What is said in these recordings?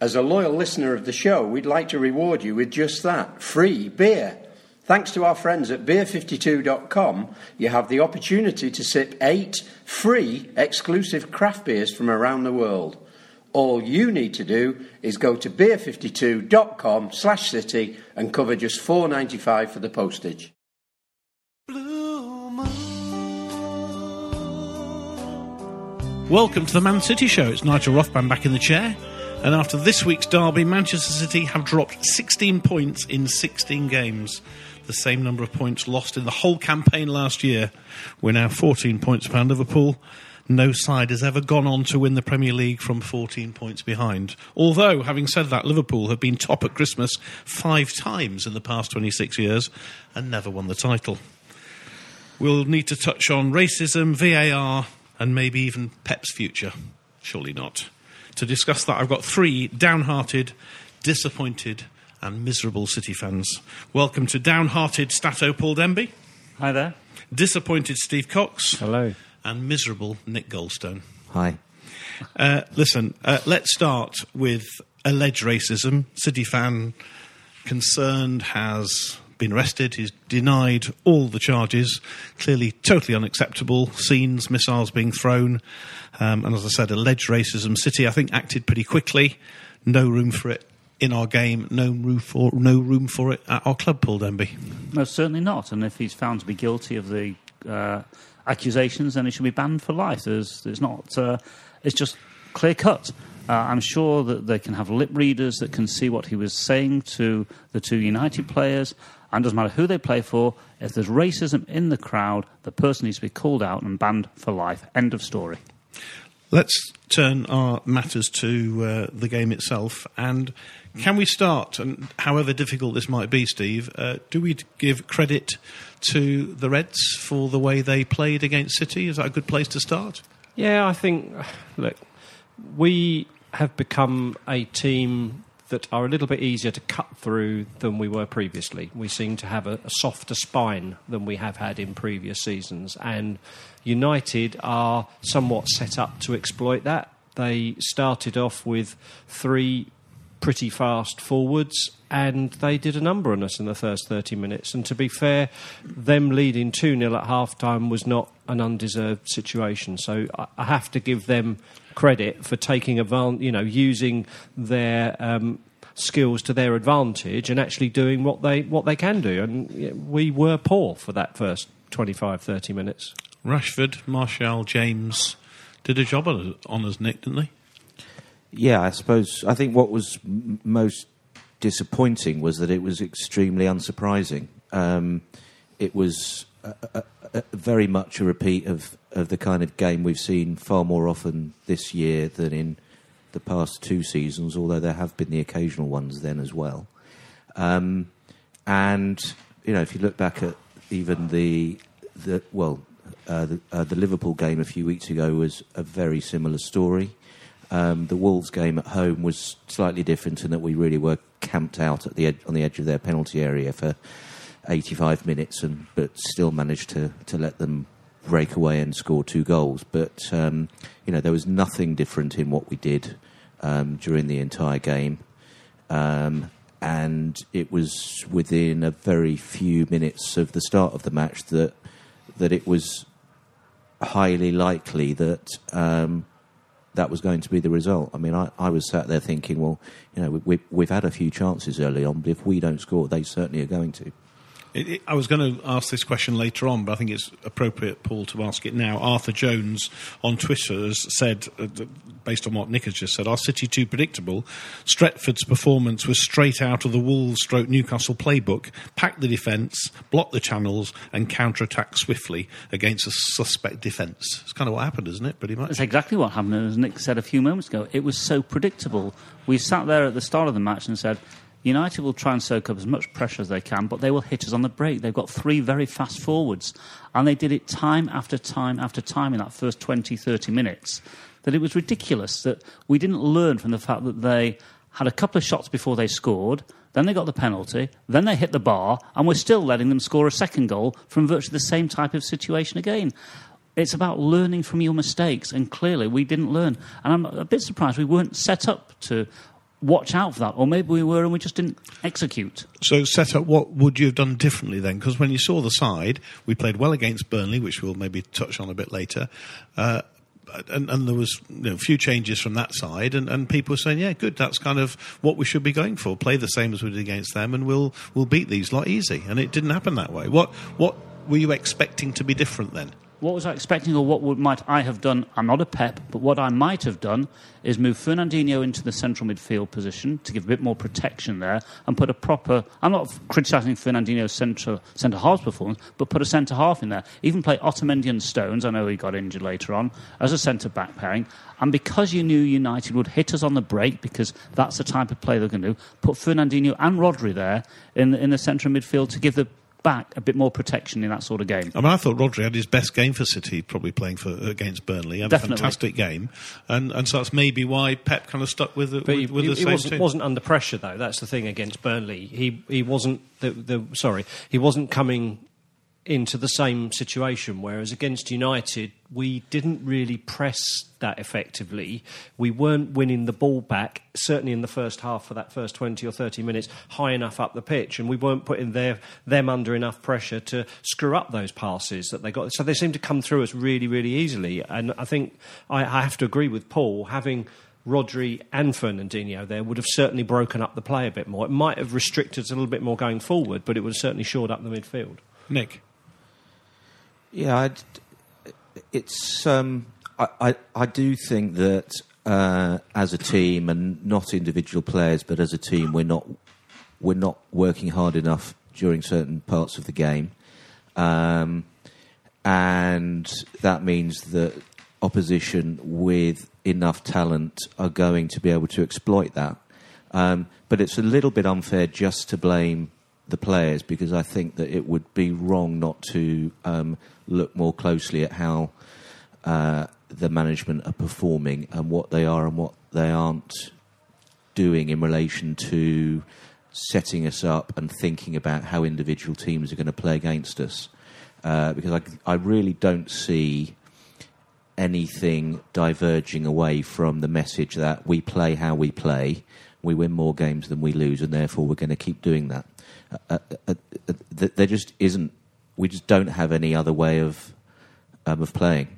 As a loyal listener of the show, we'd like to reward you with just that free beer. Thanks to our friends at beer52.com, you have the opportunity to sip eight free exclusive craft beers from around the world. All you need to do is go to beer52.com slash city and cover just $4.95 for the postage. Welcome to the Man City Show. It's Nigel Rothband back in the chair. And after this week's derby, Manchester City have dropped 16 points in 16 games. The same number of points lost in the whole campaign last year. We're now 14 points behind Liverpool. No side has ever gone on to win the Premier League from 14 points behind. Although, having said that, Liverpool have been top at Christmas five times in the past 26 years and never won the title. We'll need to touch on racism, VAR, and maybe even Pep's future. Surely not. To discuss that, I've got three downhearted, disappointed, and miserable City fans. Welcome to downhearted Stato Paul Demby, Hi there. disappointed Steve Cox, Hello. and miserable Nick Goldstone. Hi. Uh, listen, uh, let's start with alleged racism. City fan concerned has been arrested. He's denied all the charges. Clearly, totally unacceptable. Scenes, missiles being thrown. Um, and as I said, alleged racism. City, I think, acted pretty quickly. No room for it in our game. No room for no room for it at our club, Paul Demby. No, certainly not. And if he's found to be guilty of the uh, accusations, then he should be banned for life. There's, there's not. Uh, it's just clear cut. Uh, I'm sure that they can have lip readers that can see what he was saying to the two United players. And doesn't matter who they play for. If there's racism in the crowd, the person needs to be called out and banned for life. End of story. Let's turn our matters to uh, the game itself. And can we start, and however difficult this might be, Steve, uh, do we give credit to the Reds for the way they played against City? Is that a good place to start? Yeah, I think, look, we have become a team that are a little bit easier to cut through than we were previously. We seem to have a, a softer spine than we have had in previous seasons. And United are somewhat set up to exploit that. They started off with three pretty fast forwards, and they did a number on us in the first 30 minutes. And to be fair, them leading 2 0 at half time was not an undeserved situation. So I, I have to give them credit for taking advantage, you know, using their. Um, skills to their advantage and actually doing what they what they can do and we were poor for that first 25 30 minutes Rashford, Martial, James did a job on on us, Nick, didn't they? Yeah, I suppose. I think what was m- most disappointing was that it was extremely unsurprising. Um, it was a, a, very much a repeat of, of the kind of game we've seen far more often this year than in the past two seasons, although there have been the occasional ones then as well. Um, and, you know, if you look back at even the, the well, uh, the, uh, the Liverpool game a few weeks ago was a very similar story. Um, the Wolves game at home was slightly different in that we really were camped out at the ed- on the edge of their penalty area for 85 minutes, and but still managed to to let them break away and score two goals. But um, you know there was nothing different in what we did um, during the entire game, um, and it was within a very few minutes of the start of the match that that it was highly likely that um, that was going to be the result. I mean, I, I was sat there thinking, well, you know, we, we, we've had a few chances early on, but if we don't score, they certainly are going to. It, it, I was going to ask this question later on, but I think it's appropriate, Paul, to ask it now. Arthur Jones on Twitter has said, uh, based on what Nick has just said, are City too predictable? Stretford's performance was straight out of the Wolves stroke Newcastle playbook, pack the defence, block the channels, and counter attack swiftly against a suspect defence. It's kind of what happened, isn't it, pretty much? That's exactly what happened, as Nick said a few moments ago. It was so predictable. We sat there at the start of the match and said, United will try and soak up as much pressure as they can, but they will hit us on the break. They've got three very fast forwards. And they did it time after time after time in that first 20, 30 minutes. That it was ridiculous that we didn't learn from the fact that they had a couple of shots before they scored, then they got the penalty, then they hit the bar, and we're still letting them score a second goal from virtually the same type of situation again. It's about learning from your mistakes, and clearly we didn't learn. And I'm a bit surprised we weren't set up to watch out for that, or maybe we were and we just didn't execute. So, set up, what would you have done differently then? Because when you saw the side, we played well against Burnley, which we'll maybe touch on a bit later. Uh, and, and, there was you know, a few changes from that side, and, and, people were saying, "Yeah, good. That's kind of what we should be going for. Play the same as we did against them, and we'll we'll beat these a lot easy." And it didn't happen that way. What what were you expecting to be different then? What was I expecting, or what would, might I have done? I'm not a pep, but what I might have done is move Fernandinho into the central midfield position to give a bit more protection there and put a proper. I'm not criticising Fernandinho's centre, centre half performance, but put a centre half in there. Even play Otamendi and Stones, I know he got injured later on, as a centre back pairing. And because you knew United would hit us on the break, because that's the type of play they're going to do, put Fernandinho and Rodri there in in the centre midfield to give the back a bit more protection in that sort of game. I mean, I thought Rodri had his best game for City, probably playing for against Burnley. He had Definitely. a fantastic game, and and so that's maybe why Pep kind of stuck with, the, but with, with he, the he same wasn't, team. wasn't under pressure though. That's the thing against Burnley. He he wasn't the, the sorry he wasn't coming into the same situation. Whereas against United, we didn't really press that effectively. We weren't winning the ball back, certainly in the first half for that first 20 or 30 minutes, high enough up the pitch, and we weren't putting their, them under enough pressure to screw up those passes that they got. So they seemed to come through us really, really easily. And I think I, I have to agree with Paul, having. Rodri and Fernandinho there would have certainly broken up the play a bit more. It might have restricted us a little bit more going forward, but it would have certainly shored up the midfield. Nick. Yeah, I'd, it's. Um, I, I, I do think that uh, as a team, and not individual players, but as a team, we're not we're not working hard enough during certain parts of the game, um, and that means that opposition with enough talent are going to be able to exploit that. Um, but it's a little bit unfair just to blame the players because I think that it would be wrong not to um, look more closely at how uh, the management are performing and what they are and what they aren't doing in relation to setting us up and thinking about how individual teams are going to play against us. Uh, because I, I really don't see anything diverging away from the message that we play how we play, we win more games than we lose, and therefore we're going to keep doing that. Uh, uh, uh, there just isn't. We just don't have any other way of um, of playing.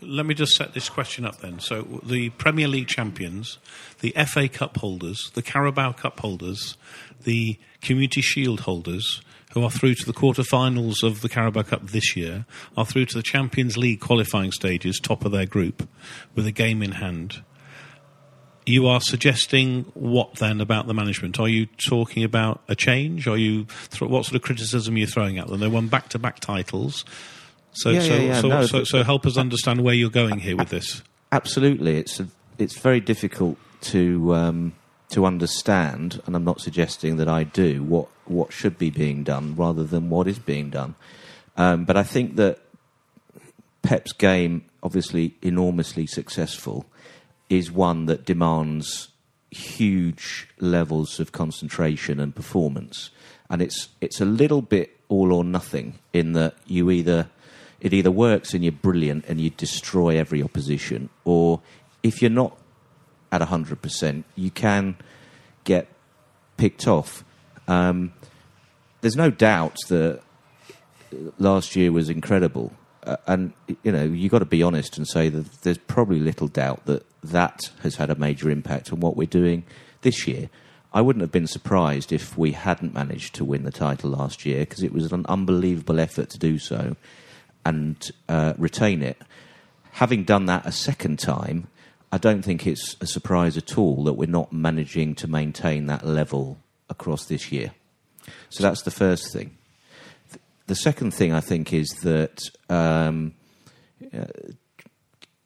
Let me just set this question up then. So, the Premier League champions, the FA Cup holders, the Carabao Cup holders, the Community Shield holders, who are through to the quarter-finals of the Carabao Cup this year, are through to the Champions League qualifying stages, top of their group, with a game in hand. You are suggesting what then about the management? Are you talking about a change? Are you th- what sort of criticism are you throwing at them? They won back-to-back titles. So, Yeah, so, yeah, yeah. so, No, so, so help us understand where you're going here with this. Absolutely, it's a, it's very difficult to um, to understand, and I'm not suggesting that I do what what should be being done rather than what is being done. Um, but I think that Pep's game, obviously enormously successful, is one that demands huge levels of concentration and performance, and it's it's a little bit all or nothing in that you either it either works and you're brilliant and you destroy every opposition, or if you're not at hundred percent, you can get picked off. Um, there's no doubt that last year was incredible, uh, and you know you got to be honest and say that there's probably little doubt that that has had a major impact on what we're doing this year. I wouldn't have been surprised if we hadn't managed to win the title last year because it was an unbelievable effort to do so and uh, retain it. Having done that a second time, I don't think it's a surprise at all that we're not managing to maintain that level across this year. So that's the first thing. The second thing I think is that um, uh,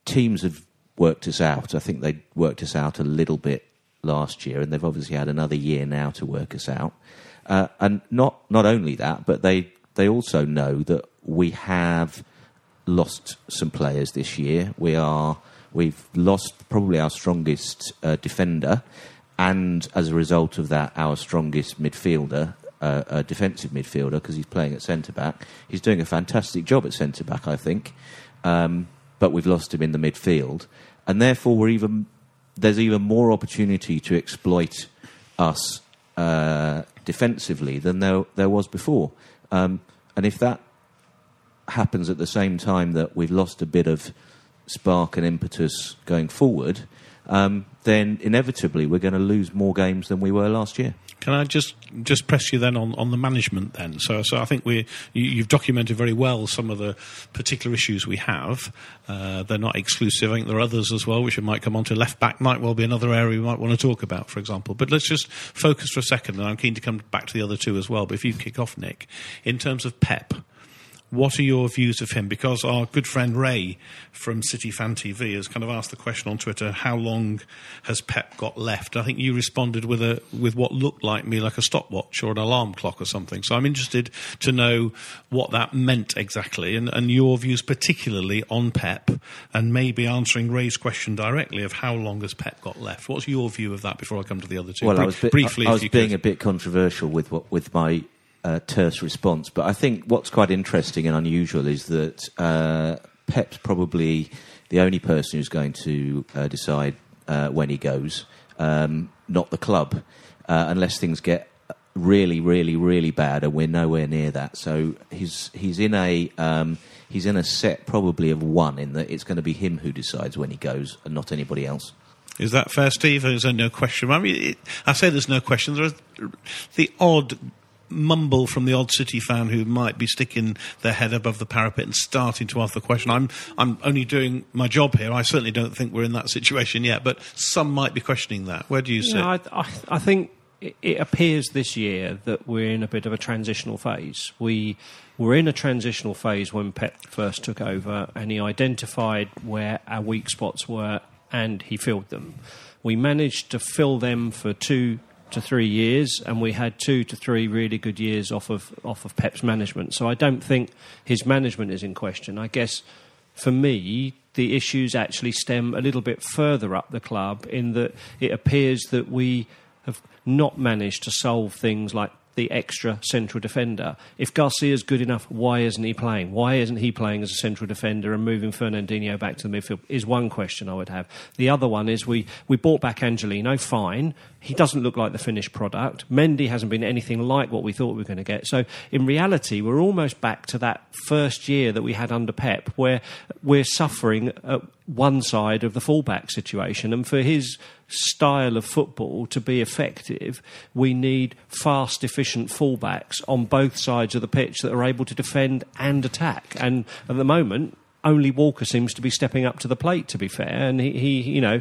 teams have worked us out. I think they worked us out a little bit last year, and they've obviously had another year now to work us out. Uh, and not not only that, but they they also know that we have lost some players this year. We are we've lost probably our strongest uh, defender, and as a result of that, our strongest midfielder, uh, a defensive midfielder, because he's playing at centre back. He's doing a fantastic job at centre back, I think. Um, but we've lost him in the midfield, and therefore we're even there's even more opportunity to exploit us uh, defensively than there there was before. Um, and if that happens at the same time that we've lost a bit of spark and impetus going forward, um, then inevitably we're going to lose more games than we were last year. Can I just just press you then on, on the management then? So so I think we you, have documented very well some of the particular issues we have. Uh, they're not exclusive. I think there are others as well, which we might come on to. Left back might well be another area we might want to talk about, for example. But let's just focus for a second, and I'm keen to come back to the other two as well. But if you kick off, Nick, in terms of Pep. What are your views of him? Because our good friend Ray from City Fan TV has kind of asked the question on Twitter: How long has Pep got left? I think you responded with a with what looked like me like a stopwatch or an alarm clock or something. So I'm interested to know what that meant exactly, and, and your views particularly on Pep, and maybe answering Ray's question directly of how long has Pep got left. What's your view of that before I come to the other two? Well, I was bit, briefly, I, I was being could. a bit controversial with what with my uh, terse response. But I think what's quite interesting and unusual is that uh, Pep's probably the only person who's going to uh, decide uh, when he goes, um, not the club, uh, unless things get really, really, really bad, and we're nowhere near that. So he's he's in a um, he's in a set probably of one in that it's going to be him who decides when he goes and not anybody else. Is that fair, Steve? Is there no question? I mean, it, I say there's no question. There are the odd mumble from the odd City fan who might be sticking their head above the parapet and starting to ask the question. I'm I'm only doing my job here. I certainly don't think we're in that situation yet, but some might be questioning that. Where do you sit? I, I, I think it appears this year that we're in a bit of a transitional phase. We were in a transitional phase when Pep first took over, and he identified where our weak spots were, and he filled them. We managed to fill them for two to three years, and we had two to three really good years off of off of Pep's management. So I don't think his management is in question. I guess for me, the issues actually stem a little bit further up the club in that it appears that we have not managed to solve things like the extra central defender. If Garcia's good enough, why isn't he playing? Why isn't he playing as a central defender and moving Fernandinho back to the midfield? Is one question I would have. The other one is we, we bought back Angelino, fine. He doesn't look like the finished product. Mendy hasn't been anything like what we thought we were going to get. So in reality, we're almost back to that first year that we had under Pep, where we're suffering at one side of the fullback situation. And for his style of football to be effective, we need fast, efficient fullbacks on both sides of the pitch that are able to defend and attack. And at the moment, only Walker seems to be stepping up to the plate. To be fair, and he, he, you know,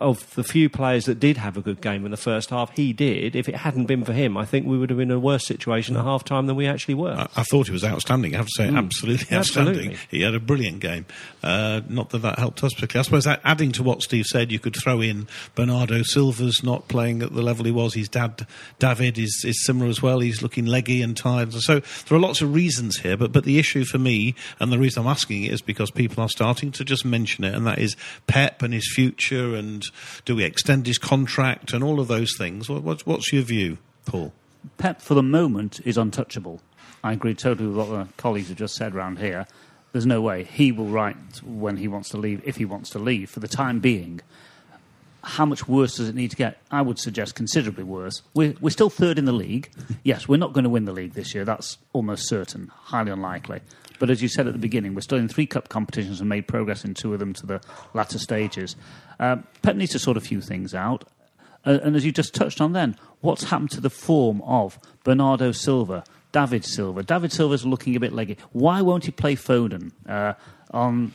of the few players that did have a good game in the first half, he did. If it hadn't been for him, I think we would have been in a worse situation at half time than we actually were. I, I, thought he was outstanding. I have to say, mm. absolutely outstanding. Absolutely. He had a brilliant game. Uh, not that that helped us particularly. I suppose that, adding to what Steve said, you could throw in Bernardo Silva's not playing at the level he was. His dad, David, is, is similar as well. He's looking leggy and tired. So there are lots of reasons here, but but the issue for me and the reason I'm asking it is because because people are starting to just mention it, and that is Pep and his future, and do we extend his contract, and all of those things. What, what's, what's your view, Paul? Pep, for the moment, is untouchable. I agree totally with what the colleagues have just said around here. There's no way he will write when he wants to leave, if he wants to leave. For the time being, how much worse does it need to get? I would suggest considerably worse. We're, we're still third in the league. Yes, we're not going to win the league this year. That's almost certain, highly unlikely. But as you said at the beginning, we're still in three cup competitions and made progress in two of them to the latter stages. Uh, Pep needs to sort a few things out. Uh, and as you just touched on then, what's happened to the form of Bernardo Silva, David Silva? David Silva's looking a bit leggy. Why won't he play Foden? Uh, on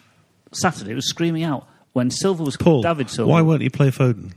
Saturday, it was screaming out when Silva was Paul, David Silva. why won't he play Foden?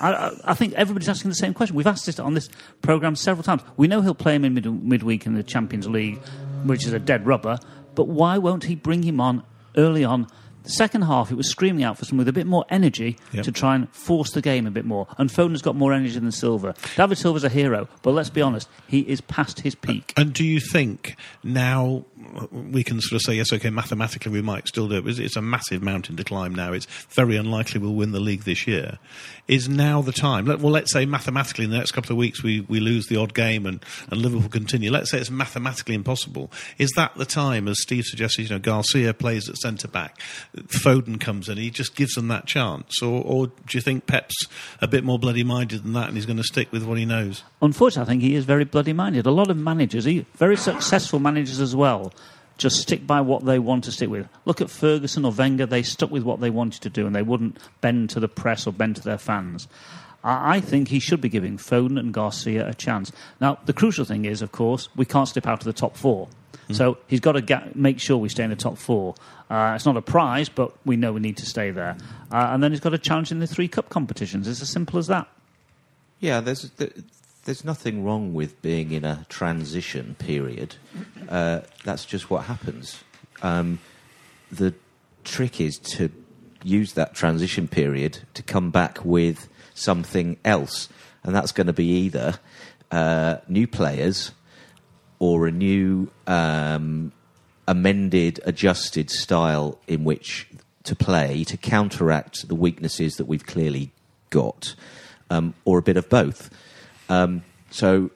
I, I, think everybody's asking the same question. We've asked this on this program several times. We know he'll play him in mid, midweek in the Champions League, which is a dead rubber. But why won't he bring him on early on? The second half, it was screaming out for someone with a bit more energy Yep. to try and force the game a bit more. And Foden's got more energy than Silva. David Silva's a hero, but let's be honest, he is past his peak. And do you think now we can sort of say, yes, okay, mathematically we might still do it, but it's a massive mountain to climb now. It's very unlikely we'll win the league this year. Is now the time? Well, let's say mathematically in the next couple of weeks we, we lose the odd game and, and Liverpool continue. Let's say it's mathematically impossible. Is that the time, as Steve suggested, you know, Garcia plays at centre back, Foden comes in, he just gives them that chance? Or, or do you think Pep's a bit more bloody minded than that and he's going to stick with what he knows? Unfortunately, I think he is very bloody minded. A lot of managers, he, very successful managers as well, just stick by what they want to stick with. Look at Ferguson or Wenger, they stuck with what they wanted to do and they wouldn't bend to the press or bend to their fans. I think he should be giving Foden and Garcia a chance. Now, the crucial thing is, of course, we can't slip out of the top four. Mm. So he's got to make sure we stay in the top four. Uh, it's not a prize, but we know we need to stay there. Uh, and then he's got a challenge in the three cup competitions. It's as simple as that. Yeah, there's there's nothing wrong with being in a transition period. Uh, that's just what happens. Um, the trick is to use that transition period to come back with something else, and that's going to be either uh, new players or a new um, amended, adjusted style in which to play to counteract the weaknesses that we've clearly got, um, or a bit of both. Um, so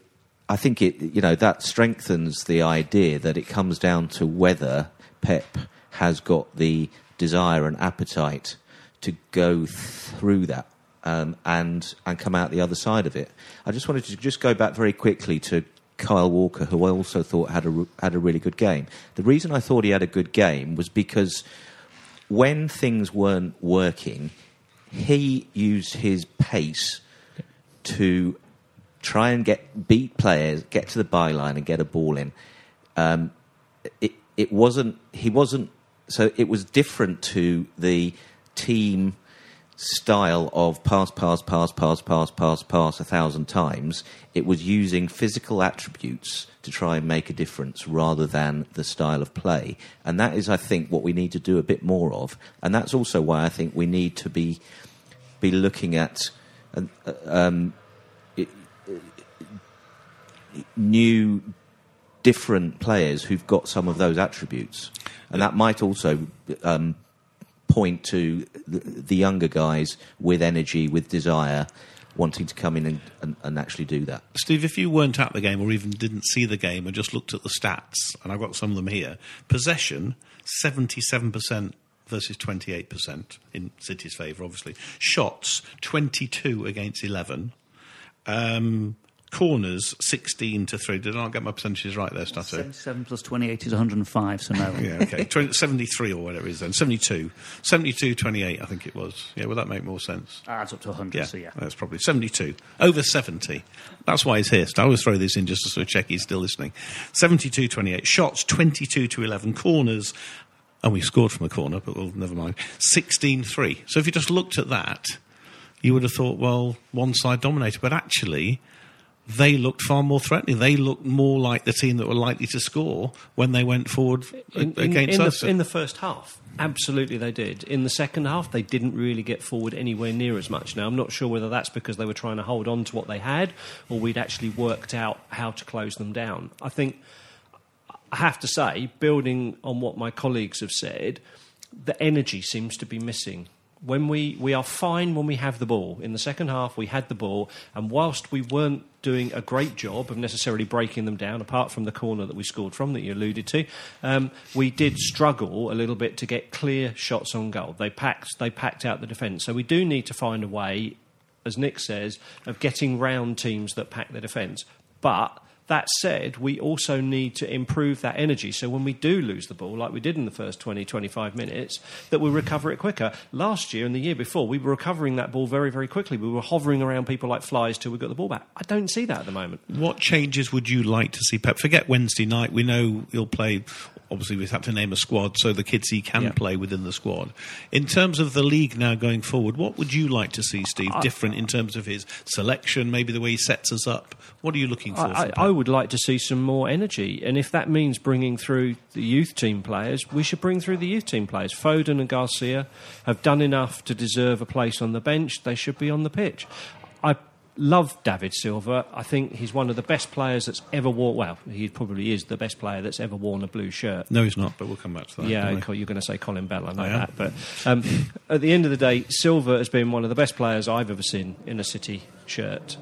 I think it, you know, that strengthens the idea that it comes down to whether Pep has got the desire and appetite to go through that um, and and come out the other side of it. I just wanted to just go back very quickly to Kyle Walker, who I also thought had a had a really good game. The reason I thought he had a good game was because when things weren't working, he used his pace to try and get beat players, get to the byline, and get a ball in. Um, it it wasn't he wasn't so it was different to the team style of pass, pass, pass, pass, pass, pass, pass a thousand times. It was using physical attributes to try and make a difference rather than the style of play. And that is, I think, what we need to do a bit more of. And that's also why I think we need to be be looking at uh, um, it, new, different players who've got some of those attributes, and that might also um, point to the, younger guys with energy, with desire, wanting to come in and, and, and actually do that. Steve, if you weren't at the game or even didn't see the game and just looked at the stats, and I've got some of them here, possession, 77% versus 28% in City's favour, obviously. Shots, 22 against 11. Um, corners, 16 to 3. Did I not get my percentages right there, Stato? 77 plus 28 is 105, so no. Yeah, okay. 20, 73 or whatever it is then. 72. 72, 28, I think it was. Yeah, would that make more sense? Ah, Adds up to 100, Yeah, so yeah. that's probably 72. Over 70. That's why he's here. So I always throw this in just to sort of check he's still listening. 72 28. Shots 22 to 11. Corners, and we scored from a corner, but well, never mind. 16 3. So if you just looked at that, you would have thought, well, one side dominated. But actually, they looked far more threatening. They looked more like the team that were likely to score when they went forward in, in- against in us. The, in the first half, absolutely they did. In the second half, they didn't really get forward anywhere near as much. Now, I'm not sure whether that's because they were trying to hold on to what they had or we'd actually worked out how to close them down. I think I have to say, building on what my colleagues have said, the energy seems to be missing. When we, we are fine when we have the ball. In the second half, we had the ball, and whilst we weren't doing a great job of necessarily breaking them down, apart from the corner that we scored from that you alluded to, um, we did struggle a little bit to get clear shots on goal. They packed, they packed out the defence. So we do need to find a way, as Nick says, of getting round teams that pack their defence. But that said, we also need to improve that energy. So when we do lose the ball, like we did in the first 20, 25 minutes, that we recover it quicker. Last year and the year before, we were recovering that ball very, very quickly. We were hovering around people like flies till we got the ball back. I don't see that at the moment. What changes would you like to see, Pep? Forget Wednesday night. We know he'll play. Obviously, we have to name a squad, so the kids he can Yeah. play within the squad. In terms of the league now going forward, what would you like to see, Steve? different in terms of his selection, maybe the way he sets us up. What are you looking for? I, from I, Pep? I would like to see some more energy, and if that means bringing through the youth team players, we should bring through the youth team players. Foden and Garcia have done enough to deserve a place on the bench. They should be on the pitch. I love David Silva. I think he's one of the best players that's ever worn. Well, he probably is the best player that's ever worn a blue shirt. no, he's not, but we'll come back to that. Yeah, don't we? Col- you're going to say Colin Bell, I know I that. But um, at the end of the day, Silva has been one of the best players I've ever seen in a City shirt.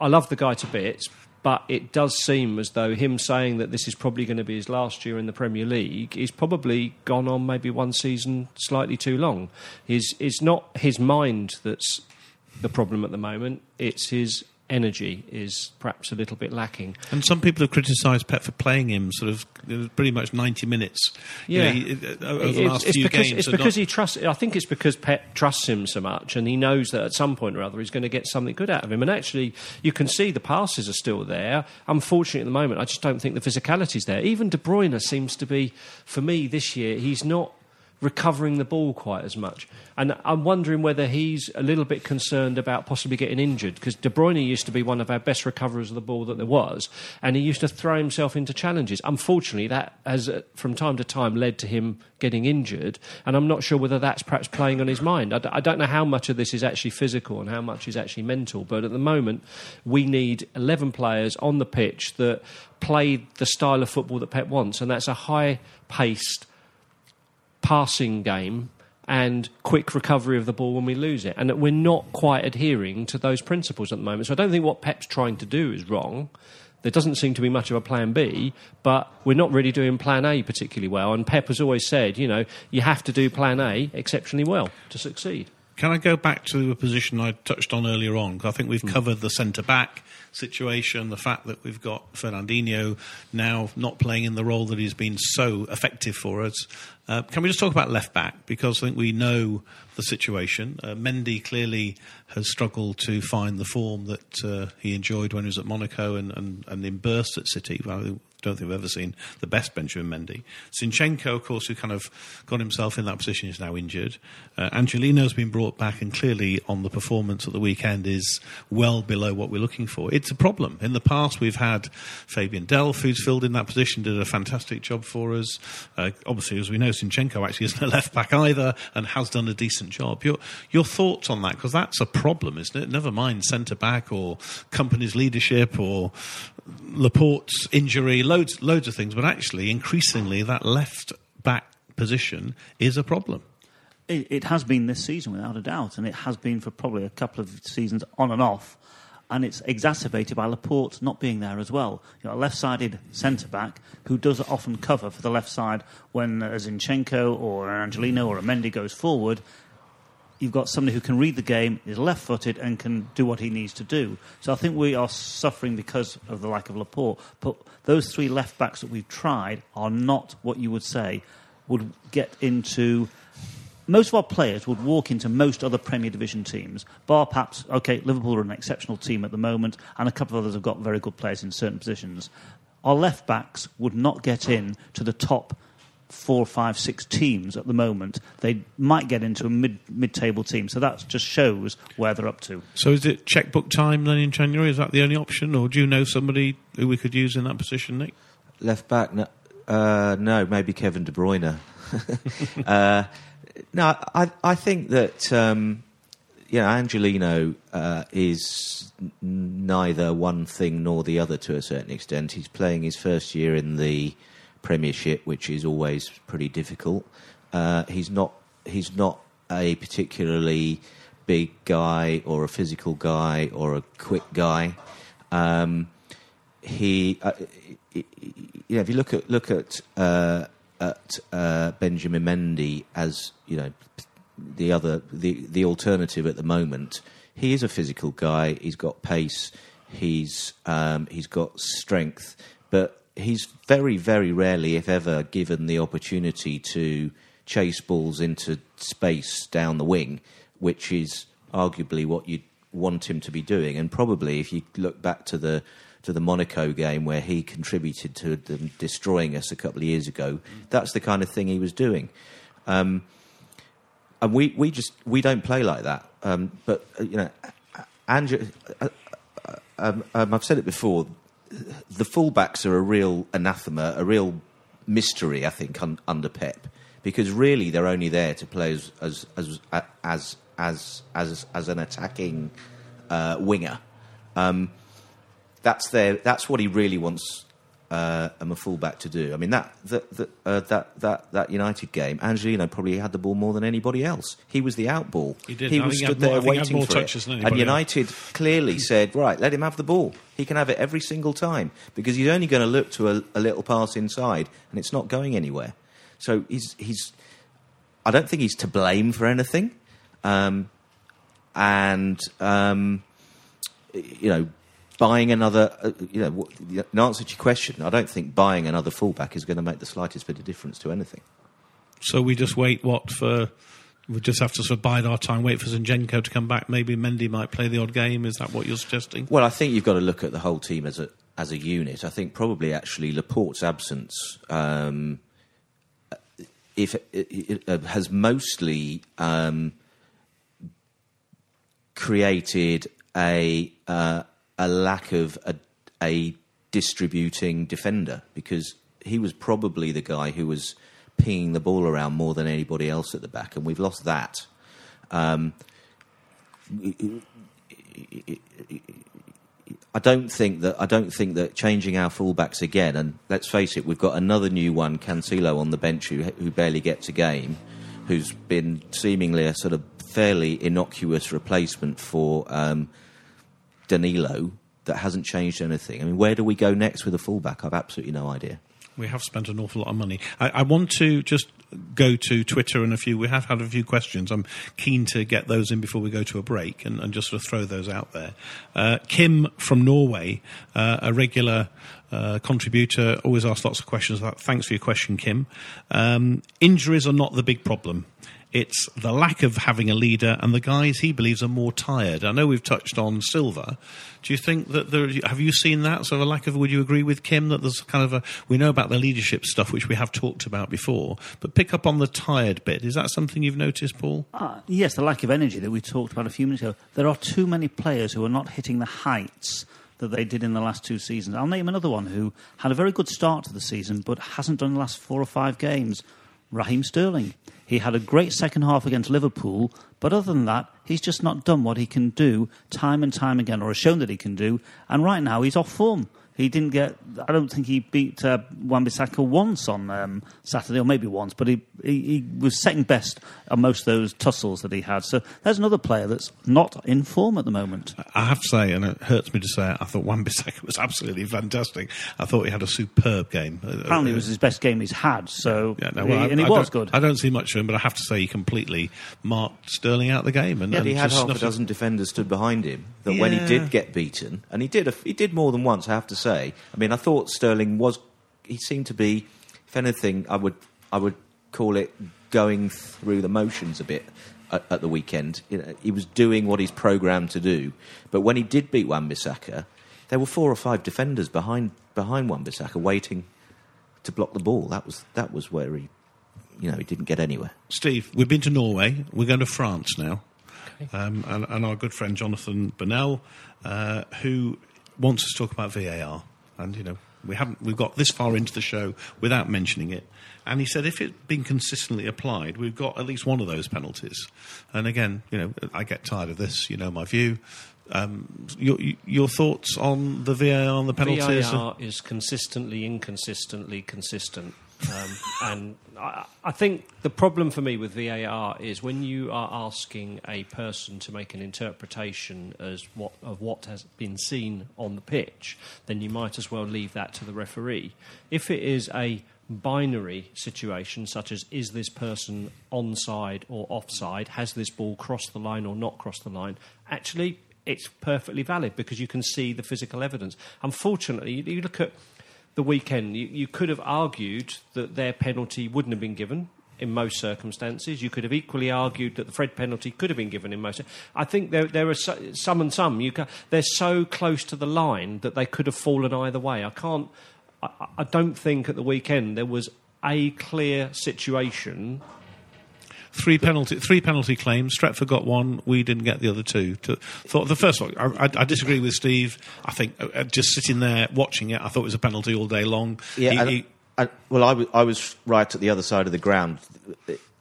I love the guy to bits, but it does seem as though him saying that this is probably going to be his last year in the Premier League is probably gone on maybe one season slightly too long. His, it's not his mind that's the problem at the moment, it's his energy is perhaps a little bit lacking. And some people have criticised Pep for playing him sort of uh, pretty much 90 minutes. You Yeah, know, he- uh, over the It's- last it's few because, games. It's because not- he trusts. I think it's because Pep trusts him so much, and he knows that at some point or other he's going to get something good out of him. And actually, you can see the passes are still there. Unfortunately, at the moment, I just don't think the physicality's there. Even De Bruyne seems to be, for me this year, he's not recovering the ball quite as much. And I'm wondering whether he's a little bit concerned about possibly getting injured because De Bruyne used to be one of our best recoverers of the ball that there was, and he used to throw himself into challenges. Unfortunately, that has uh, from time to time led to him getting injured, and I'm not sure whether that's perhaps playing on his mind. I, don't know how much of this is actually physical and how much is actually mental, but at the moment, we need 11 players on the pitch that play the style of football that Pep wants, and that's a high paced passing game and quick recovery of the ball when we lose it. And that we're not quite adhering to those principles at the moment. So I don't think what Pep's trying to do is wrong. There doesn't seem to be much of a plan B, but we're not really doing plan A particularly well. And Pep has always said, you know, you have to do plan A exceptionally well to succeed. Can I go back to a position I touched on earlier on? I think we've Hmm. covered the centre back situation, the fact that we've got Fernandinho now not playing in the role that he's been so effective for us. Uh, can we just talk about left back? Because I think we know the situation. Uh, Mendy clearly has struggled to find the form that uh, he enjoyed when he was at Monaco and, and, and in bursts at City. Well, don't think we've ever seen the best Benjamin Mendy. Zinchenko, of course, who kind of got himself in that position, is now injured. Uh, Angelino's been brought back, and clearly on the performance at the weekend is well below what we're looking for. It's a problem. In the past, we've had Fabian Delph, who's filled in that position, did a fantastic job for us. Uh, obviously, as we know, Zinchenko actually isn't a left back either, and has done a decent job. Your your thoughts on that? Because that's a problem, isn't it? Never mind centre back or Kompany's leadership or Laporte's injury, loads loads of things, but actually, increasingly, that left back position is a problem. It, it has been this season, without a doubt, and it has been for probably a couple of seasons on and off. And it's exacerbated by Laporte not being there as well. You've got a left-sided centre back who does often cover for the left side when a Zinchenko or an Angelino or a Mendy goes forward. You've got somebody who can read the game, is left-footed, and can do what he needs to do. So I think we are suffering because of the lack of Laporte. But those three left backs that we've tried are not what you would say would get into most of our players would walk into most other Premier Division teams, bar perhaps, okay, Liverpool are an exceptional team at the moment, and a couple of others have got very good players in certain positions. Our left backs would not get in to the top four, five, six teams at the moment. They might get into a mid mid table team, so that just shows where they're up to. So, is it checkbook time then in January? Is that the only option, or do you know somebody who we could use in that position, Nick? Left back, no, uh, no maybe Kevin De Bruyne. uh, no, I, I think that um, you know, Angelino uh, is n- neither one thing nor the other to a certain extent. He's playing his first year in the Premiership, which is always pretty difficult. Uh, he's not. He's not a particularly big guy or a physical guy or a quick guy. Um, he, uh, you know, if you look at look at uh, at uh, Benjamin Mendy as you know the other the the alternative at the moment, he is a physical guy. He's got pace. He's um, he's got strength, but he's very very rarely, if ever, given the opportunity to chase balls into space down the wing, which is arguably what you'd want him to be doing. And probably, if you look back to the to the Monaco game where he contributed to them destroying us a couple of years ago, that's the kind of thing he was doing. Um, and we, we just we don't play like that. Um, but uh, you know, Andrew, uh, uh, um, um, I've said it before. The fullbacks are a real anathema, a real mystery. I think un, under Pep, because really they're only there to play as as as as as as, as an attacking uh, winger. Um, that's their. That's what he really wants uh, am a fullback to do. I mean that that that, uh, that that that United game, Angelino probably had the ball more than anybody else. He was the outball. He did. He I was stood more- there I think he had waiting more for touches it. than And United clearly said, right, let him have the ball. He can have it every single time because he's only going to look to a, a little pass inside, and it's not going anywhere. So he's he's. I don't think he's to blame for anything, um, and um, you know, buying another, uh, you know, in answer to your question, I don't think buying another fullback is going to make the slightest bit of difference to anything. So we just wait. What for? We just have to sort of bide our time, wait for Zinchenko to come back. Maybe Mendy might play the odd game. Is that what you're suggesting? Well, I think you've got to look at the whole team as a as a unit. I think probably actually Laporte's absence, um, if it, it, uh, has mostly um, created a uh, a lack of a, a distributing defender because he was probably the guy who was pinging the ball around more than anybody else at the back, and we've lost that. Um, I don't think that I don't think that changing our fullbacks again, and let's face it, we've got another new one, Cancelo, on the bench who, who barely gets a game, who's been seemingly a sort of fairly innocuous replacement for um, Danilo that hasn't changed anything. I mean, where do we go next with a fullback? I've absolutely no idea. We have spent an awful lot of money. I, I want to just go to Twitter and a few. We have had a few questions. I'm keen to get those in before we go to a break and, and just sort of throw those out there. Uh, Kim from Norway, uh, a regular uh, contributor, always asks lots of questions. Thanks for your question, Kim. Um, injuries are not the big problem. It's the lack of having a leader, and the guys he believes are more tired. I know we've touched on Silva. Do you think that there? Have you seen that? So a lack of? Would you agree with Kim that there's kind of a? We know about the leadership stuff, which we have talked about before, but pick up on the tired bit. Is that something you've noticed, Paul? Ah, yes, the lack of energy that we talked about a few minutes ago. There are too many players who are not hitting the heights that they did in the last two seasons. I'll name another one who had a very good start to the season but hasn't done the last four or five games. Raheem Sterling. He had a great second half against Liverpool, but other than that, he's just not done what he can do time and time again, or has shown that he can do. And right now, he's off form. He didn't get. I don't think he beat uh, Wan-Bissaka once on um, Saturday, or maybe once, but he, he he was second best on most of those tussles that he had. So there's another player that's not in form at the moment. I have to say, and it hurts me to say it, I thought Wan-Bissaka was absolutely fantastic. I thought he had a superb game. Uh, Apparently, it was his best game he's had. So Yeah, no, he- I- and he I was don't- good. I don't see much of him, but I have to say he completely marked Sterling out the game. And, Yeah, and he had just half a snuffed it. dozen defenders stood behind him. That when he did get beaten, and he did, a, he did more than once. I have to say. I mean, I thought Sterling was. He seemed to be, if anything, I would, I would call it going through the motions a bit at, at the weekend. You know, he was doing what he's programmed to do, but when he did beat Wan-Bissaka, there were four or five defenders behind behind Wan-Bissaka waiting to block the ball. That was that was where he, you know, he didn't get anywhere. Steve, we've been to Norway. We're going to France now. Um, and, and our good friend Jonathan Burnell, uh, who wants us to talk about VAR. And, you know, We haven't. We've got this far into the show without mentioning it. And he said, if it's been consistently applied, we've got at least one of those penalties. And again, you know, I get tired of this. You know my view. Um, your, your thoughts on the VAR and the penalties? VAR is consistently, inconsistently consistent. Um, and I, I think the problem for me with VAR is when you are asking a person to make an interpretation as what, of what has been seen on the pitch, then you might as well leave that to the referee. If it is a binary situation, such as is this person onside or offside, has this ball crossed the line or not crossed the line, actually it's perfectly valid because you can see the physical evidence. Unfortunately, you, you look at the weekend, you, you could have argued that their penalty wouldn't have been given in most circumstances. You could have equally argued that the Fred penalty could have been given in most. I think there, there are so, some and some. You can, they're so close to the line that they could have fallen either way. I can't. I, I don't think at the weekend there was a clear situation three penalty three penalty claims. Stretford got one. We didn't get the other two. To, thought the first one. I, I, I, disagree with Steve. I think uh, just sitting there watching it, I thought it was a penalty all day long. Yeah. He, and, he, well, I, w- I was right at the other side of the ground.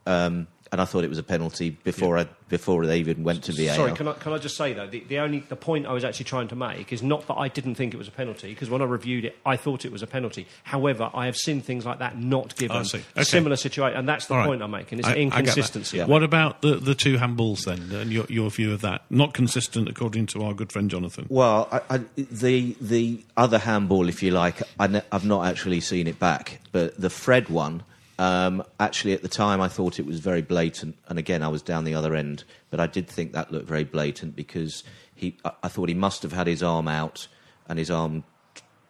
Um, and I thought it was a penalty before yeah. I, before they even went to VAR. Sorry, can I, can I just say though the, the only the point I was actually trying to make is not that I didn't think it was a penalty because when I reviewed it I thought it was a penalty. However, I have seen things like that not given okay. a similar situation, and that's the point I'm making. It's I, inconsistency. I what about the the two handballs then, and your your view of that? Not consistent according to our good friend Jonathan. Well, I, the the other handball, if you like, I ne- I've not actually seen it back, but the Fred one. Um, actually, at the time, I thought it was very blatant, and again, I was down the other end. But I did think that looked very blatant because he, I, I thought he must have had his arm out and his arm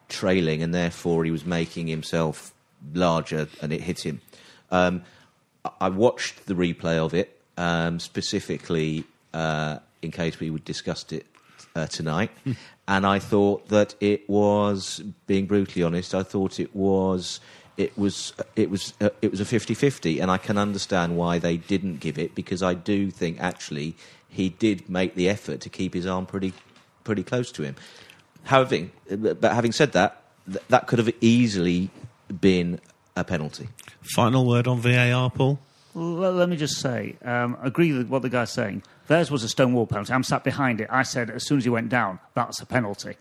trailing, and therefore he was making himself larger, and it hit him. Um, I, I watched the replay of it um, specifically uh, in case we would discuss it uh, tonight, and I thought that it was, being brutally honest, I thought it was it was it was uh, it was a 50-50 and I can understand why they didn't give it because I do think actually he did make the effort to keep his arm pretty pretty close to him. Having but having said that, th- that could have easily been a penalty. Final word on VAR, Paul. Well, let me just say, um, agree with what the guy's saying. Theirs was a stonewall penalty. I'm sat behind it. I said as soon as he went down, that's a penalty.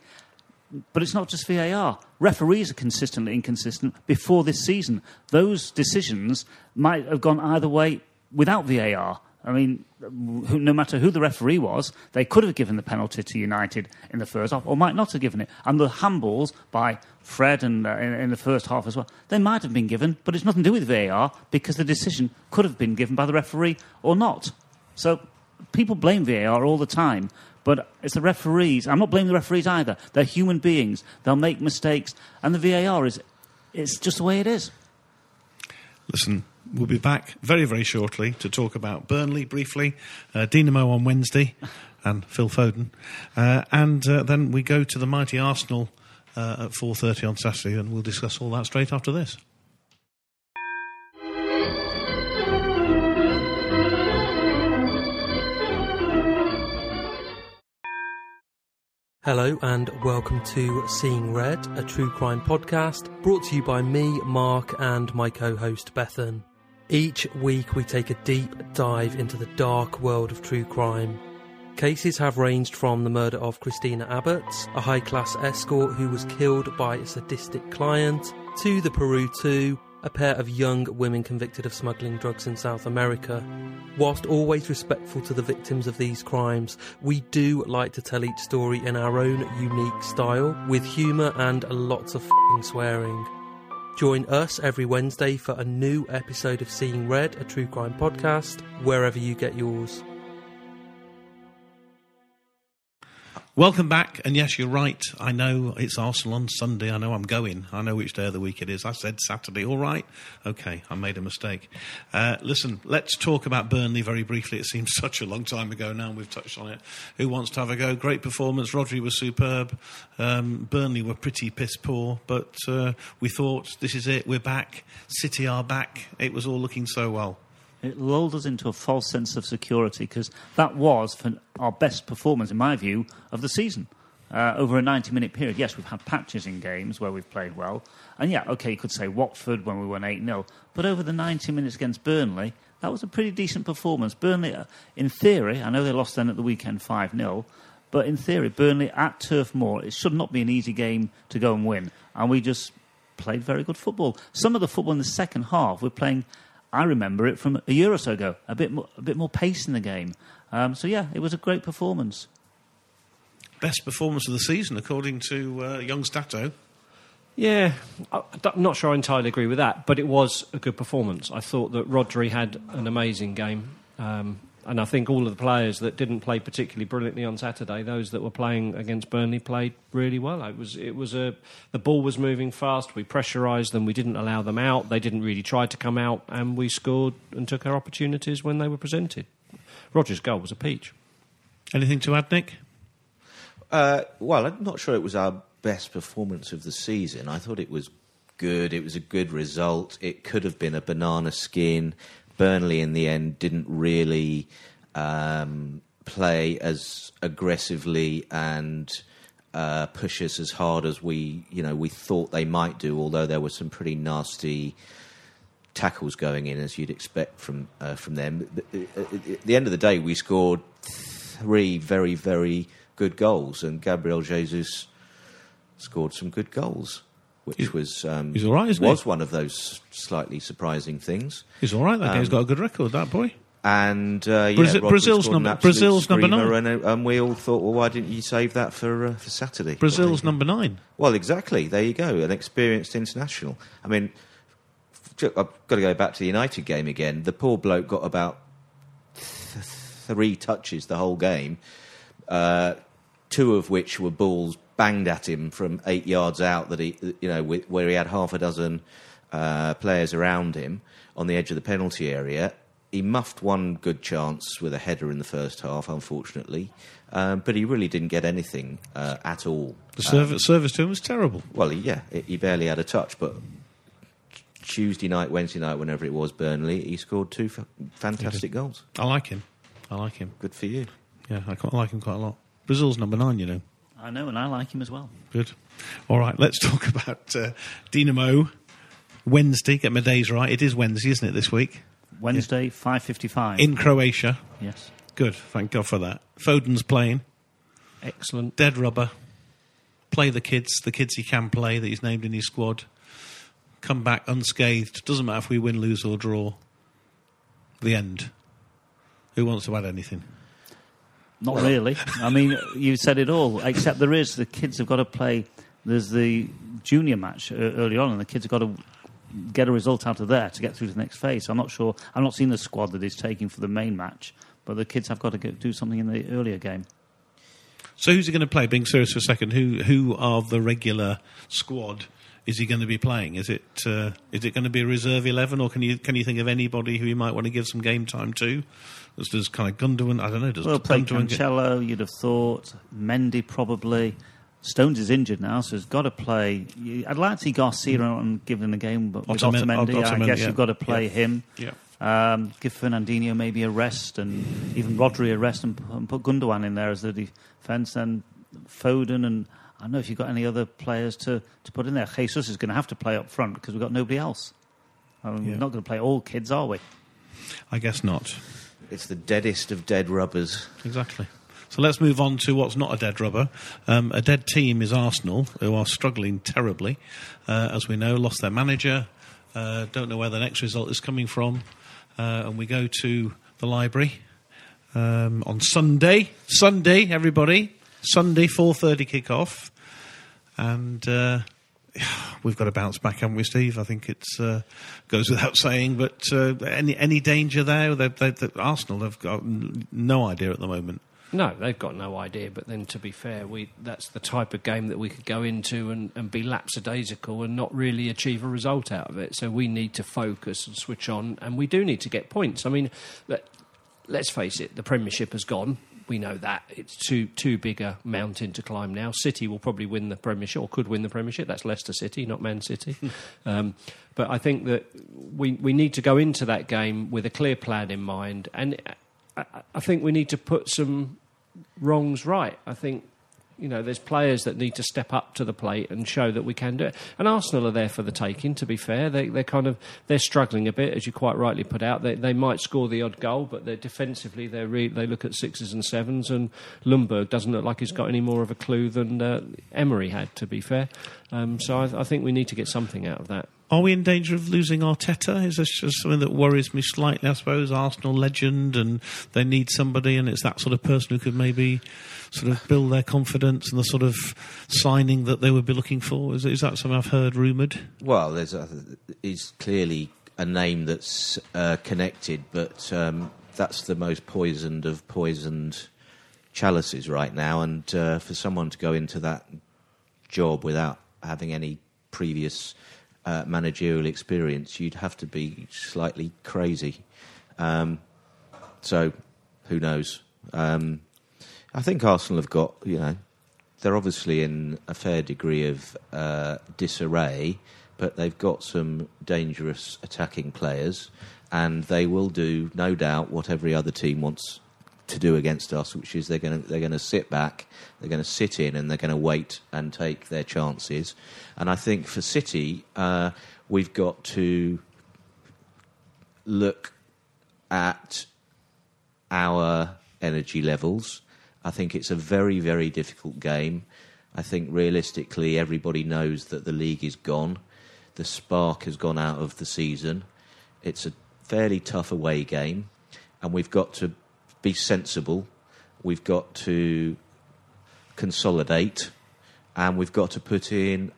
But it's not just VAR. Referees are consistently inconsistent before this season. Those decisions might have gone either way without VAR. I mean, no matter who the referee was, they could have given the penalty to United in the first half, or might not have given it. And the handballs by Fred and uh, in, in, the first half as well, they might have been given, but it's nothing to do with VAR because the decision could have been given by the referee or not. So people blame VAR all the time, but it's the referees. I'm not blaming the referees either. They're human beings. They'll make mistakes. And the VAR is it's just the way it is. Listen, we'll be back very, very shortly to talk about Burnley briefly, uh, Dinamo on Wednesday, and Phil Foden. Uh, and uh, then we go to the mighty Arsenal uh, at 4.30 on Saturday, and we'll discuss all that straight after this. Hello and welcome to Seeing Red, a true crime podcast brought to you by me, Mark, and my co host Bethan. Each week we take a deep dive into the dark world of true crime. Cases have ranged from the murder of Christina Abbott, a high class escort who was killed by a sadistic client, to the Peru 2, a pair of young women convicted of smuggling drugs in South America. Whilst always respectful to the victims of these crimes, we do like to tell each story in our own unique style, with humour and lots of swearing. Join us every Wednesday for a new episode of Seeing Red, a true crime podcast, wherever you get yours. Welcome back, and yes, you're right. I know it's Arsenal on Sunday. I know I'm going. I know which day of the week it is. I said Saturday. All right. Okay, I made a mistake. Uh, listen, let's talk about Burnley very briefly. It seems such a long time ago now, and we've touched on it. Who wants to have a go? Great performance. Rodri was superb. Um, Burnley were pretty piss poor, but uh, we thought this is it. We're back. City are back. It was all looking so well it lulled us into a false sense of security because that was our best performance, in my view, of the season. uh, over a 90 minute period. Yes, we've had patches in games where we've played well. And yeah, okay, you could say Watford when we won 8 0. But over the 90 minutes against Burnley, that was a pretty decent performance. Burnley, uh, in theory, I know they lost then at the weekend 5 0. But in theory, Burnley at Turf Moor, it should not be an easy game to go and win. And we just played very good football. Some of the football in the second half, we're playing. I remember it from a year or so ago. A bit more, a bit more pace in the game. Um, so yeah, it was a great performance. Best performance of the season, according to uh, Young Stato. Yeah, I- I'm not sure I entirely agree with that, but it was a good performance. I thought that Rodri had an amazing game. Um, and I think all of the players that didn't play particularly brilliantly on Saturday, those that were playing against Burnley, played really well. It was, it was a, the ball was moving fast. We pressurised them. We didn't allow them out. They didn't really try to come out, and we scored and took our opportunities when they were presented. Rodri's goal was a peach. Anything to add, Nick? Uh, well, I'm not sure it was our best performance of the season. I thought it was good. It was a good result. It could have been a banana skin. Burnley, in the end, didn't really um, play as aggressively and uh, push us as hard as we, you know, we thought they might do. Although there were some pretty nasty tackles going in, as you'd expect from uh, from them. At the end of the day, we scored three very, very good goals, and Gabriel Jesus scored some good goals, which He's- was um, he's all right, isn't he? was one of those slightly surprising things. He's all right. That Um, guy's got a good record, that boy. And uh, yeah, Brazil- Brazil's number- Brazil's number nine. and, uh, and we all thought, well, why didn't you save that for uh, for Saturday? Brazil's number nine. Well, exactly. There you go. An experienced international. I mean, I've got to go back to the United game again. The poor bloke got about th- three touches the whole game, uh, two of which were balls banged at him from eight yards out. That he, you know, where he had half a dozen uh, players around him on the edge of the penalty area. He muffed one good chance with a header in the first half, unfortunately, um, but he really didn't get anything uh, at all. The Um, service, service to him was terrible. well, yeah, he- barely had a touch, but Tuesday night, Wednesday night, whenever it was, Burnley, he scored two fa- fantastic goals. I like him. I like him. Good for you. Yeah, I quite like him quite a lot. Brazil's number nine, you know. I know, and I like him as well. Good. All right, let's talk about uh, Dinamo. Wednesday, get my days right. It is Wednesday, isn't it, this week? Wednesday, five fifty-five. In Croatia. yes, Good, thank God for that. Foden's playing. Excellent. Dead rubber. Play the kids, the kids he can play that he's named in his squad. Come back unscathed. Doesn't matter if we win, lose, or draw. The end. Who wants to add anything? Not really. I mean, you said it all. Except there is the kids have got to play. There's the junior match uh, early on, and the kids have got to get a result out of there to get through to the next phase. I'm not sure. I'm not seeing the squad that he's taking for the main match, but the kids have got to go, do something in the earlier game. So who's he going to play? Being serious for a second, who who are the regular squad? Is he going to be playing? Is it uh, is it going to be a reserve eleven, or can you can you think of anybody who you might want to give some game time to? Does, does kind of Gundogan? I don't know. Does Well, play Gundogan get- Cancelo, you'd have thought. Mendy probably. Stones is injured now, so he's got to play. I'd like to see Garcia on given the game, but with Ottomen- Otamendi, I guess yeah. you've got to play Yeah. him. Yeah. Um, give Fernandinho maybe a rest, and even Rodri a rest, and, and put Gundogan in there as the defence. And Foden, and I don't know if you've got any other players to, to put in there. Jesus is going to have to play up front because we've got nobody else. Um, Yeah. We're not going to play all kids, are we? I guess not. It's the deadest of dead rubbers. Exactly. So let's move on to what's not a dead rubber. Um, a dead team is Arsenal, who are struggling terribly. Uh, as we know, lost their manager. Uh, don't know where the next result is coming from. Uh, and we go to the library um, on Sunday. Sunday, everybody. Sunday, 4.30 kick-off. And... Uh, We've got to bounce back, haven't we, Steve? I think it uh, goes without saying. But uh, any any danger there? They, they, Arsenal have got no idea at the moment. No, they've got no idea. But then, to be fair, we that's the type of game that we could go into and, and be lapsadaisical and not really achieve a result out of it. So we need to focus and switch on, and we do need to get points. I mean, let, let's face it, the Premiership has gone. We know that it's too too big a mountain to climb now. City will probably win the Premiership or could win the Premiership. That's Leicester City, not Man City. um, but I think that we we need to go into that game with a clear plan in mind, and I, I think we need to put some wrongs right. I think You know, there's players that need to step up to the plate and show that we can do it. And Arsenal are there for the taking. To be fair, they, they're kind of they're struggling a bit, as you quite rightly put out. They, they might score the odd goal, but they're defensively they're re- they look at sixes and sevens. And Ljungberg doesn't look like he's got any more of a clue than uh, Emery had. To be fair, um, so I, I think we need to get something out of that. Are we in danger of losing Arteta? Is this just something that worries me slightly? I suppose Arsenal legend, and they need somebody, and it's that sort of person who could maybe sort of build their confidence and the sort of signing that they would be looking for. Is, is that something I've heard rumoured? Well, there's a, is clearly a name that's uh, connected, but um, that's the most poisoned of poisoned chalices right now. And uh, for someone to go into that job without having any previous uh, managerial experience, you'd have to be slightly crazy. Um, so, who knows? Um, I think Arsenal have got, you know, they're obviously in a fair degree of uh, disarray, but they've got some dangerous attacking players, and they will do, no doubt, what every other team wants to do against us, which is they're going to they're going to sit back, they're going to sit in, and they're going to wait and take their chances. And I think for City, uh, we've got to look at our energy levels. I think it's a very very difficult game. I think realistically, everybody knows that the league is gone. The spark has gone out of the season. It's a fairly tough away game, and we've got to be sensible. We've got to consolidate, and we've got to put in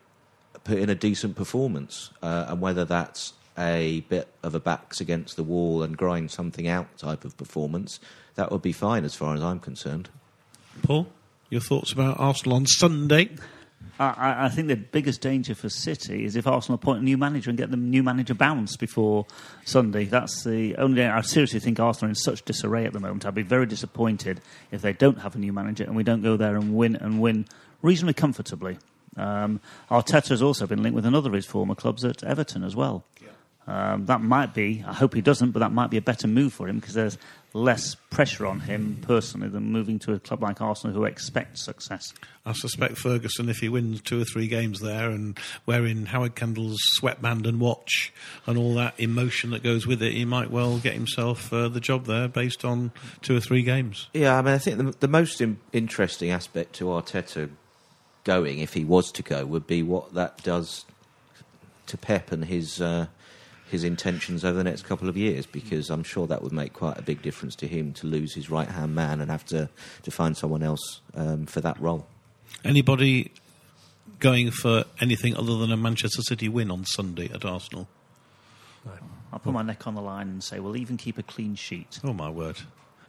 put in a decent performance. Uh, and whether that's a bit of a backs against the wall and grind something out type of performance, that would be fine as far as I'm concerned. Paul, your thoughts about Arsenal on Sunday? I, I, think the biggest danger for City is if Arsenal appoint a new manager and get the new manager bounced before Sunday. That's the only. I seriously think Arsenal are in such disarray at the moment. I'd be very disappointed if they don't have a new manager and we don't go there and win and win reasonably comfortably. Um, Arteta has also been linked with another of his former clubs at Everton as well. Um, that might be, I hope he doesn't, but that might be a better move for him because there's less pressure on him personally than moving to a club like Arsenal who expect success. I suspect Ferguson, if he wins two or three games there and wearing Howard Kendall's sweatband and watch and all that emotion that goes with it, he might well get himself uh, the job there based on two or three games. Yeah, I mean, I think the, the most in- interesting aspect to Arteta going, if he was to go, would be what that does to Pep and his. Uh, his intentions over the next couple of years because I'm sure that would make quite a big difference to him to lose his right hand man and have to, to find someone else um, for that role. Anybody going for anything other than a Manchester City win on Sunday at Arsenal? No. I'll put my neck on the line and say we'll even keep a clean sheet. Oh, my word.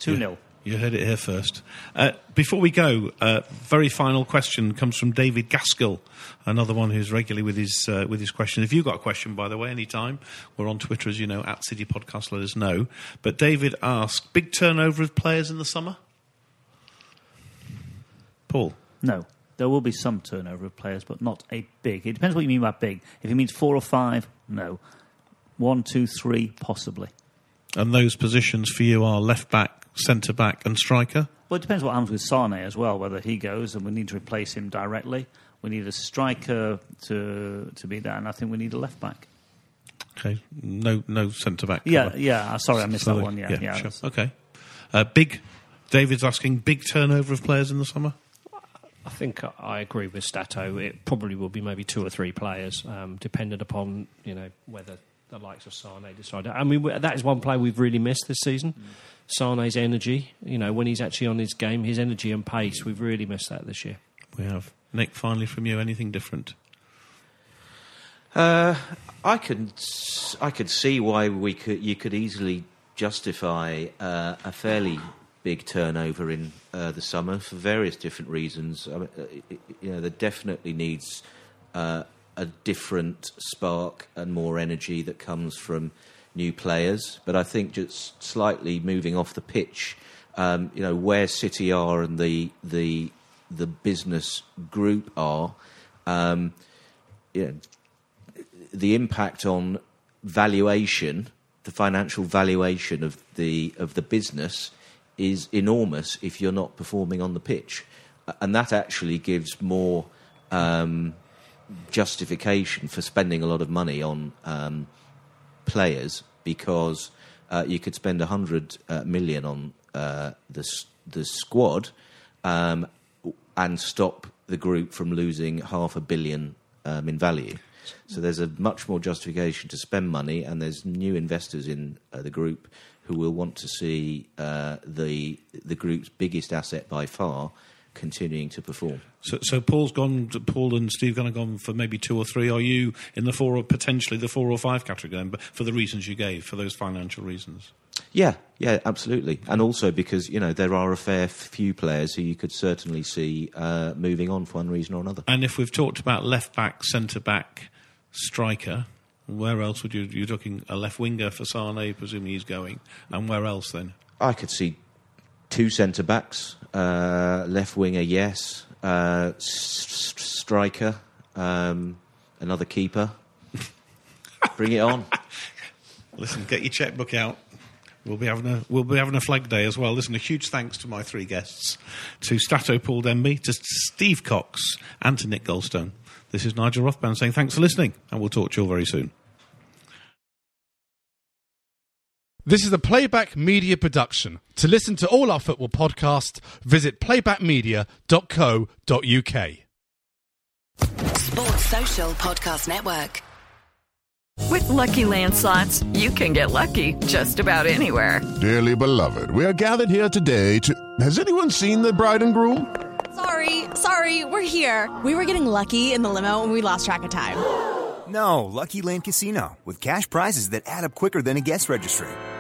2 0. You heard it here first. Uh, before we go, uh, very final question comes from David Gaskell, another one who's regularly with his uh, with his question. If you've got a question, by the way, anytime we're on Twitter, as you know, at City Podcast. Let us know. But David asked, big turnover of players in the summer. Paul, no. There will be some turnover of players, but not a big. It depends what you mean by big. If it means four or five, no. One, two, three, possibly. And those positions for you are left back, centre back, and striker? Well, it depends what happens with Sane as well, whether he goes and we need to replace him directly. We need a striker to to be there, and I think we need a left back. Okay, no, no centre back. Yeah, yeah. Sorry, I missed Sorry. that one. Yeah, yeah, yeah. sure. Okay, uh, big. David's asking big turnover of players in the summer. I think I agree with Stato. It probably will be maybe two or three players, um, dependent upon you know whether the likes of Sane decide. I mean, that is one player we've really missed this season. Mm. Sane's energy, you know, when he's actually on his game, his energy and pace, we've really missed that this year. We have. Nick, finally from you, anything different? Uh, I could, I could see why we could, you could easily justify uh, a fairly big turnover in uh, the summer for various different reasons. I mean, uh, you know, there definitely needs uh, a different spark and more energy that comes from new players. But I think just slightly moving off the pitch, um, you know, where City are and the the the business group are, um, you know, the impact on valuation, the financial valuation of the of the business is enormous if you're not performing on the pitch. and that actually gives more um, justification for spending a lot of money on um, players because uh, you could spend 100 uh, million on uh, the, the squad um, and stop the group from losing half a billion um, in value. So there's a much more justification to spend money, and there's new investors in uh, the group who will want to see uh, the the group's biggest asset by far continuing to perform. So, so Paul's gone. Paul and Steve gone gone for maybe two or three. Are you in the four or potentially the four or five category? Then, but for the reasons you gave, for those financial reasons. Yeah, yeah, absolutely, and also because you know there are a fair few players who you could certainly see uh, moving on for one reason or another. And if we've talked about left back, centre back, striker, where else would you? You're talking a left winger for Sane, presuming he's going, and where else then? I could see two centre backs, uh, left winger, yes, uh, s- striker, um, another keeper. Bring it on. Listen, get your checkbook out. We'll be having a we'll be having a flag day as well. Listen, a huge thanks to my three guests, to Stato Paul Demby, to Steve Cox, and to Nick Goldstone. This is Nigel Rothband saying thanks for listening, and we'll talk to you all very soon. This is a Playback Media production. To listen to all our football podcasts, visit playbackmedia.co.uk. Sports Social Podcast Network. With Lucky Land slots, you can get lucky just about anywhere. Dearly beloved, we are gathered here today to. Has anyone seen the bride and groom? Sorry, sorry, we're here. We were getting lucky in the limo and we lost track of time. No, Lucky Land Casino, with cash prizes that add up quicker than a guest registry.